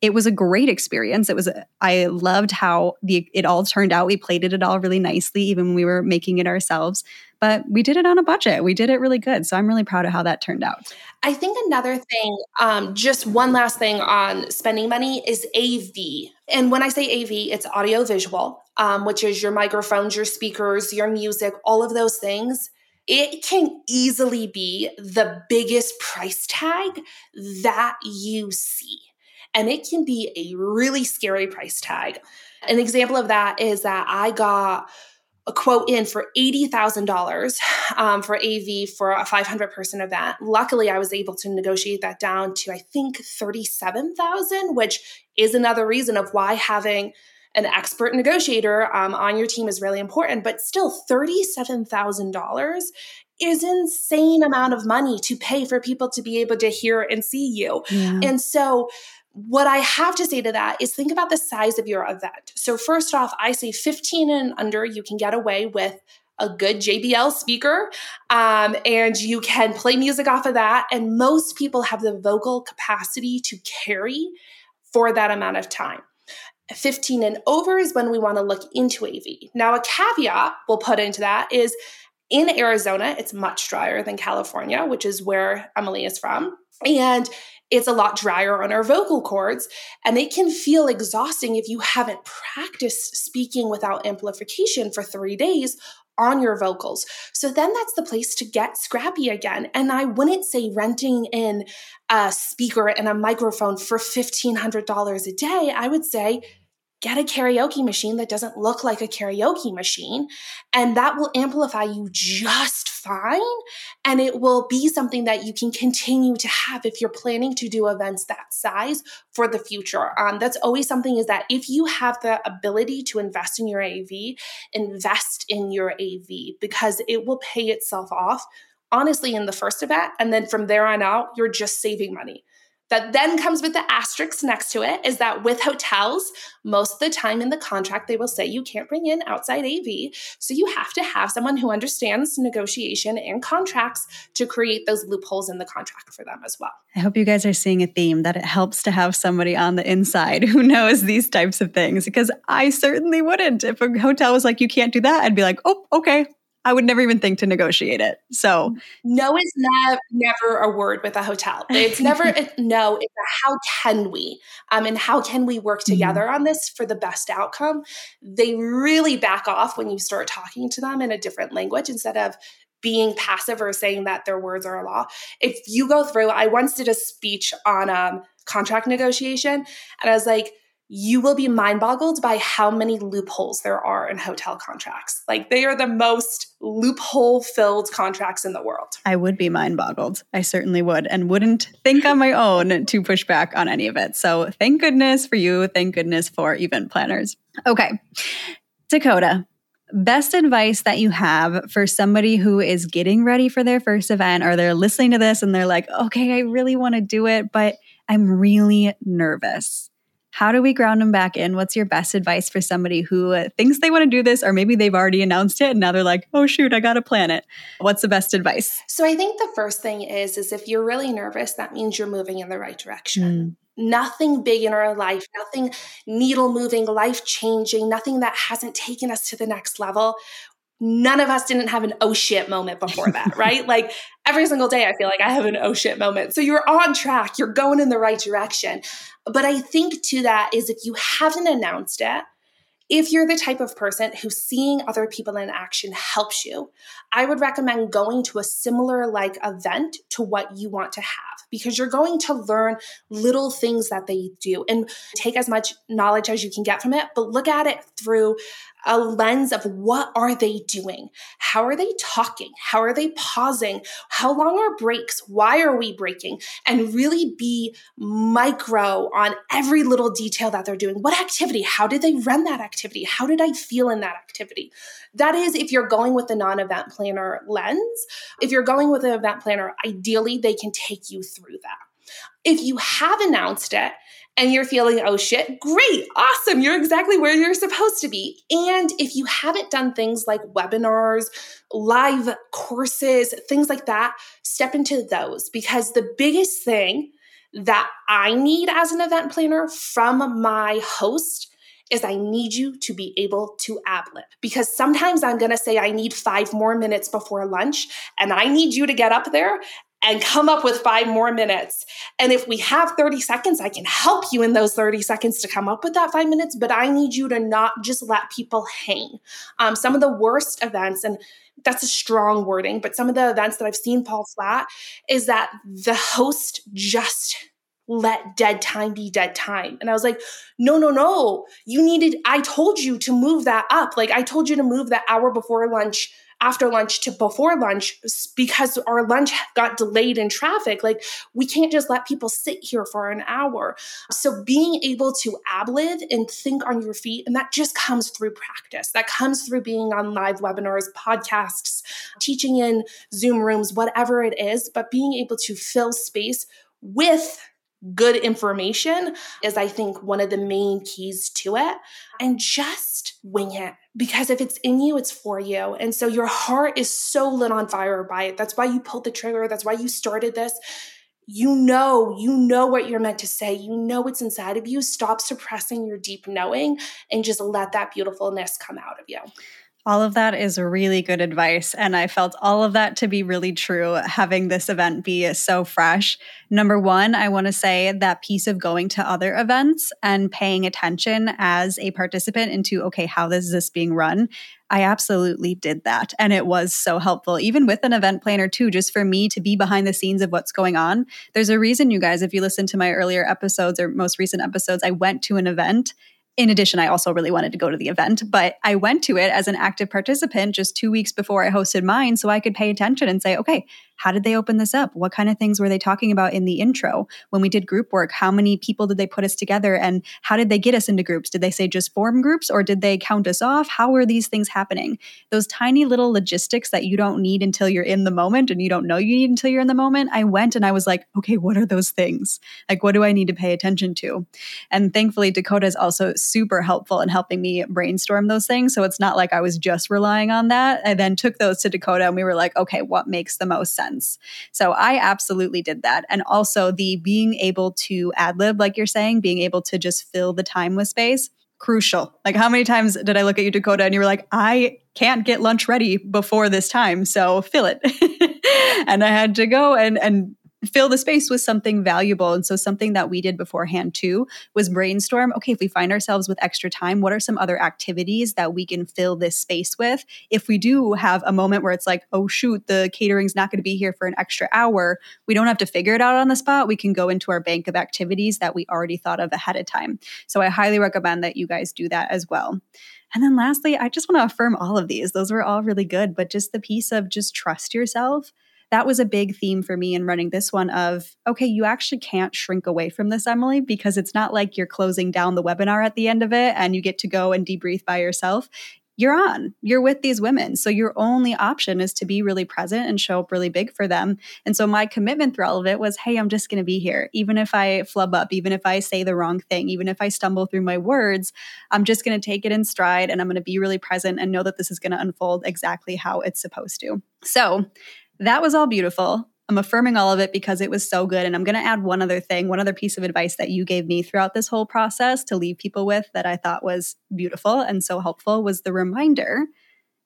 it was a great experience. It was I loved how the it all turned out. We plated it all really nicely, even when we were making it ourselves. But we did it on a budget. We did it really good. So I'm really proud of how that turned out. I think another thing, um, just one last thing on spending money is AV. And when I say AV, it's audio visual, um, which is your microphones, your speakers, your music, all of those things it can easily be the biggest price tag that you see and it can be a really scary price tag. An example of that is that I got a quote in for $80,000 um, for AV for a 500 person event. Luckily, I was able to negotiate that down to, I think, 37,000, which is another reason of why having an expert negotiator um, on your team is really important. But still, $37,000 is insane amount of money to pay for people to be able to hear and see you. Yeah. And so what I have to say to that is think about the size of your event. So, first off, I say 15 and under, you can get away with a good JBL speaker um, and you can play music off of that. And most people have the vocal capacity to carry for that amount of time. 15 and over is when we want to look into AV. Now, a caveat we'll put into that is in Arizona, it's much drier than California, which is where Emily is from. And it's a lot drier on our vocal cords and it can feel exhausting if you haven't practiced speaking without amplification for three days on your vocals. So then that's the place to get scrappy again. And I wouldn't say renting in a speaker and a microphone for $1,500 a day. I would say get a karaoke machine that doesn't look like a karaoke machine and that will amplify you just fine and it will be something that you can continue to have if you're planning to do events that size for the future. Um, that's always something is that if you have the ability to invest in your av invest in your av because it will pay itself off honestly in the first event and then from there on out you're just saving money that then comes with the asterisk next to it is that with hotels, most of the time in the contract, they will say you can't bring in outside AV. So you have to have someone who understands negotiation and contracts to create those loopholes in the contract for them as well. I hope you guys are seeing a theme that it helps to have somebody on the inside who knows these types of things because I certainly wouldn't. If a hotel was like, you can't do that, I'd be like, oh, okay, I would never even think to negotiate it. So no is not never a word with a hotel. It's never a, no. It's a how can we, um, and how can we work mm-hmm. together mm-hmm. on this for the best outcome? They really back off when you start talking to them in a different language instead of being passive or saying that their words are a law. If you go through, I once did a speech on um, contract negotiation, and I was like you will be mind boggled by how many loopholes there are in hotel contracts. Like they are the most loophole filled contracts in the world. I would be mind boggled. I certainly would, and wouldn't think on my own to push back on any of it. So thank goodness for you. Thank goodness for event planners. Okay. Dakota, best advice that you have for somebody who is getting ready for their first event or they're listening to this and they're like, okay, I really want to do it, but I'm really nervous. How do we ground them back in? What's your best advice for somebody who thinks they want to do this, or maybe they've already announced it and now they're like, oh shoot, I got to plan it? What's the best advice? So I think the first thing is, is if you're really nervous, that means you're moving in the right direction. Mm. Nothing big in our life, nothing needle moving, life changing, nothing that hasn't taken us to the next level none of us didn't have an oh shit moment before that, right? like every single day, I feel like I have an oh shit moment. So you're on track, you're going in the right direction. But I think to that is if you haven't announced it, if you're the type of person who seeing other people in action helps you, I would recommend going to a similar like event to what you want to have because you're going to learn little things that they do and take as much knowledge as you can get from it, but look at it through a lens of what are they doing? How are they talking? How are they pausing? How long are breaks? Why are we breaking? And really be micro on every little detail that they're doing. What activity? How did they run that activity? How did I feel in that activity? That is if you're going with the non-event planner lens. If you're going with an event planner, ideally they can take you through that. If you have announced it and you're feeling, oh shit, great, awesome, you're exactly where you're supposed to be. And if you haven't done things like webinars, live courses, things like that, step into those because the biggest thing that I need as an event planner from my host is I need you to be able to ad lib because sometimes I'm going to say I need five more minutes before lunch and I need you to get up there and come up with five more minutes. And if we have 30 seconds, I can help you in those 30 seconds to come up with that five minutes, but I need you to not just let people hang. Um, some of the worst events, and that's a strong wording, but some of the events that I've seen fall flat is that the host just let dead time be dead time. And I was like, no, no, no. You needed, I told you to move that up. Like, I told you to move that hour before lunch after lunch to before lunch because our lunch got delayed in traffic. Like we can't just let people sit here for an hour. So being able to ad lib and think on your feet, and that just comes through practice. That comes through being on live webinars, podcasts, teaching in Zoom rooms, whatever it is, but being able to fill space with good information is, I think, one of the main keys to it. And just wing it because if it's in you, it's for you. And so your heart is so lit on fire by it. That's why you pulled the trigger. That's why you started this. You know, you know what you're meant to say. You know what's inside of you. Stop suppressing your deep knowing and just let that beautifulness come out of you. All of that is really good advice. And I felt all of that to be really true, having this event be so fresh. Number one, I want to say that piece of going to other events and paying attention as a participant into, okay, how is this being run? I absolutely did that. And it was so helpful, even with an event planner, too, just for me to be behind the scenes of what's going on. There's a reason, you guys, if you listen to my earlier episodes or most recent episodes, I went to an event in addition, I also really wanted to go to the event, but I went to it as an active participant just two weeks before I hosted mine so I could pay attention and say, okay, how did they open this up? What kind of things were they talking about in the intro? When we did group work, how many people did they put us together and how did they get us into groups? Did they say just form groups or did they count us off? How were these things happening? Those tiny little logistics that you don't need until you're in the moment and you don't know you need until you're in the moment. I went and I was like, okay, what are those things? Like, what do I need to pay attention to? And thankfully, Dakota is also super helpful in helping me brainstorm those things. So it's not like I was just relying on that. I then took those to Dakota and we were like, okay, what makes the most sense? Sense. So I absolutely did that. And also the being able to ad lib, like you're saying, being able to just fill the time with space crucial. Like, how many times did I look at you, Dakota, and you were like, I can't get lunch ready before this time, so fill it. and I had to go and and fill the space with something valuable. And so, something that we did beforehand too was brainstorm okay, if we find ourselves with extra time, what are some other activities that we can fill this space with? If we do have a moment where it's like, oh, shoot, the catering's not going to be here for an extra hour, we don't have to figure it out on the spot. We can go into our bank of activities that we already thought of ahead of time. So, I highly recommend that you guys do that as well. And then lastly, I just want to affirm all of these. Those were all really good, but just the piece of just trust yourself that was a big theme for me in running this one of okay you actually can't shrink away from this emily because it's not like you're closing down the webinar at the end of it and you get to go and debrief by yourself. You're on. You're with these women. So your only option is to be really present and show up really big for them. And so my commitment through all of it was hey i'm just going to be here. Even if i flub up even if i say the wrong thing even if i stumble through my words i'm just going to take it in stride and i'm going to be really present and know that this is going to unfold exactly how it's supposed to. So that was all beautiful. I'm affirming all of it because it was so good. And I'm going to add one other thing, one other piece of advice that you gave me throughout this whole process to leave people with that I thought was beautiful and so helpful was the reminder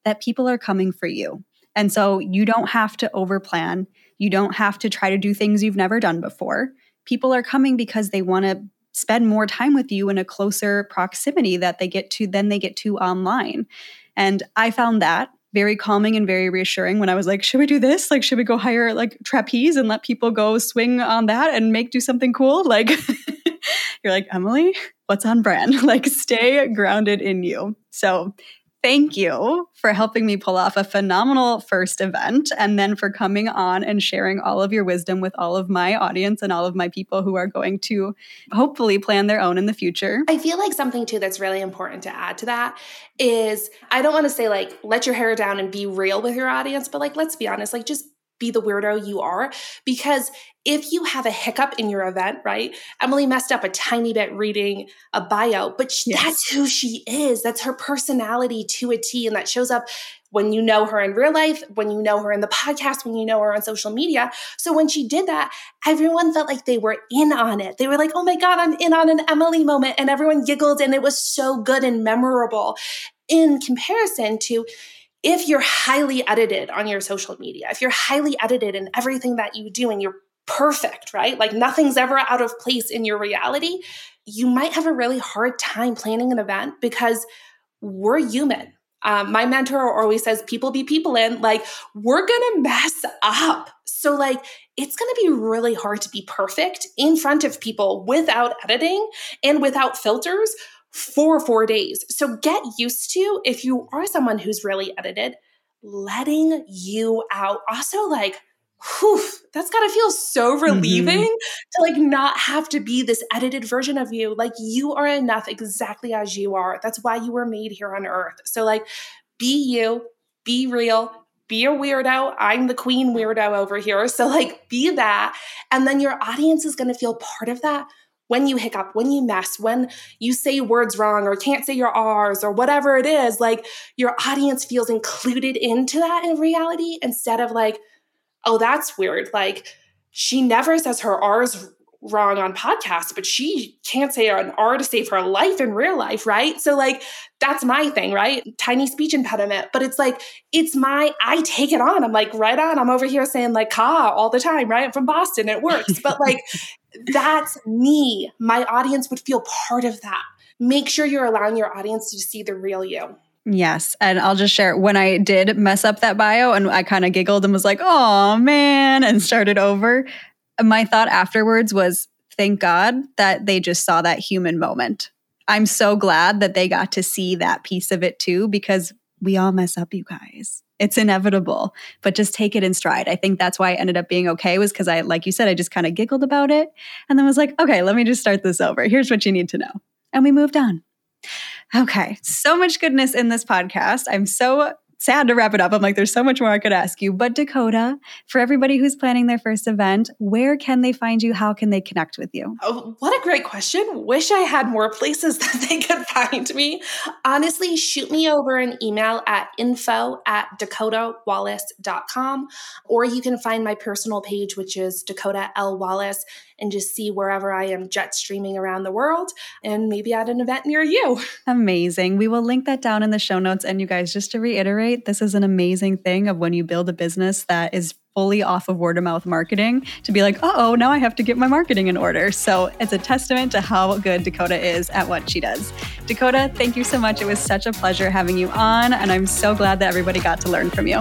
that people are coming for you. And so you don't have to overplan. You don't have to try to do things you've never done before. People are coming because they want to spend more time with you in a closer proximity that they get to than they get to online. And I found that very calming and very reassuring when I was like, should we do this? Like, should we go hire like trapeze and let people go swing on that and make do something cool? Like, you're like, Emily, what's on brand? like, stay grounded in you. So, thank you for helping me pull off a phenomenal first event and then for coming on and sharing all of your wisdom with all of my audience and all of my people who are going to hopefully plan their own in the future. I feel like something too that's really important to add to that is I don't want to say like let your hair down and be real with your audience, but like let's be honest, like just be the weirdo you are because if you have a hiccup in your event, right? Emily messed up a tiny bit reading a bio, but yes. that's who she is. That's her personality to a T. And that shows up when you know her in real life, when you know her in the podcast, when you know her on social media. So when she did that, everyone felt like they were in on it. They were like, oh my God, I'm in on an Emily moment. And everyone giggled and it was so good and memorable in comparison to if you're highly edited on your social media, if you're highly edited in everything that you do and you're perfect, right? Like nothing's ever out of place in your reality, you might have a really hard time planning an event because we're human. Um, my mentor always says, people be people in, like, we're gonna mess up. So, like, it's gonna be really hard to be perfect in front of people without editing and without filters for four days. So get used to, if you are someone who's really edited, letting you out. Also, like, whew, that's gotta feel so mm-hmm. relieving mm-hmm. to like not have to be this edited version of you. Like you are enough exactly as you are. That's why you were made here on earth. So like be you, be real, be a weirdo. I'm the queen weirdo over here. So like be that. And then your audience is gonna feel part of that when you hiccup, when you mess, when you say words wrong or can't say your R's or whatever it is, like your audience feels included into that in reality instead of like, oh, that's weird. Like she never says her R's wrong on podcasts, but she can't say an R to save her life in real life, right? So, like, that's my thing, right? Tiny speech impediment. But it's like, it's my, I take it on. I'm like, right on. I'm over here saying, like, ka all the time, right? I'm from Boston. It works. But, like, that's me. My audience would feel part of that. Make sure you're allowing your audience to see the real you. Yes. And I'll just share when I did mess up that bio and I kind of giggled and was like, oh man, and started over. My thought afterwards was, thank God that they just saw that human moment. I'm so glad that they got to see that piece of it too, because we all mess up, you guys. It's inevitable, but just take it in stride. I think that's why I ended up being okay, was because I, like you said, I just kind of giggled about it and then was like, okay, let me just start this over. Here's what you need to know. And we moved on. Okay, so much goodness in this podcast. I'm so sad to wrap it up. I'm like, there's so much more I could ask you. But Dakota, for everybody who's planning their first event, where can they find you? How can they connect with you? Oh, what a great question. Wish I had more places that they could find me. Honestly, shoot me over an email at info at dakotawallace.com, or you can find my personal page, which is Dakota L. Wallace and just see wherever I am jet streaming around the world and maybe at an event near you. Amazing. We will link that down in the show notes. And you guys, just to reiterate, this is an amazing thing of when you build a business that is fully off of word of mouth marketing to be like, oh, now I have to get my marketing in order. So it's a testament to how good Dakota is at what she does. Dakota, thank you so much. It was such a pleasure having you on, and I'm so glad that everybody got to learn from you.